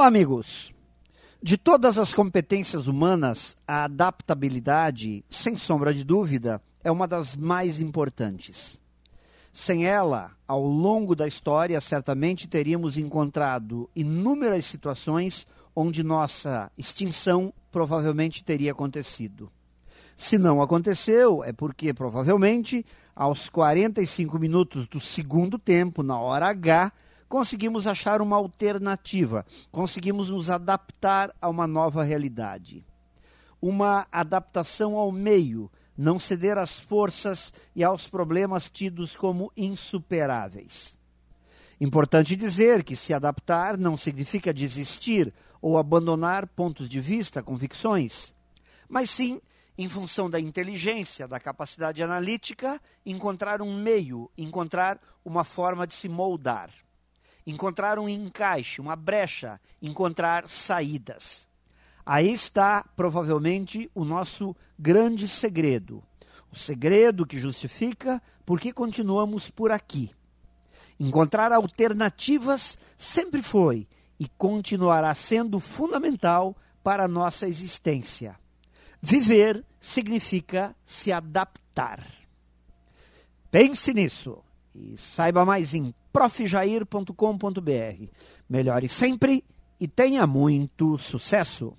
Olá, amigos! De todas as competências humanas, a adaptabilidade, sem sombra de dúvida, é uma das mais importantes. Sem ela, ao longo da história, certamente teríamos encontrado inúmeras situações onde nossa extinção provavelmente teria acontecido. Se não aconteceu, é porque provavelmente, aos 45 minutos do segundo tempo, na hora H, conseguimos achar uma alternativa, conseguimos nos adaptar a uma nova realidade. Uma adaptação ao meio, não ceder às forças e aos problemas tidos como insuperáveis. Importante dizer que se adaptar não significa desistir ou abandonar pontos de vista, convicções, mas sim, em função da inteligência, da capacidade analítica, encontrar um meio, encontrar uma forma de se moldar encontrar um encaixe, uma brecha, encontrar saídas. Aí está, provavelmente, o nosso grande segredo. O segredo que justifica por que continuamos por aqui. Encontrar alternativas sempre foi e continuará sendo fundamental para a nossa existência. Viver significa se adaptar. Pense nisso e saiba mais em profjair.com.br. Melhore sempre e tenha muito sucesso!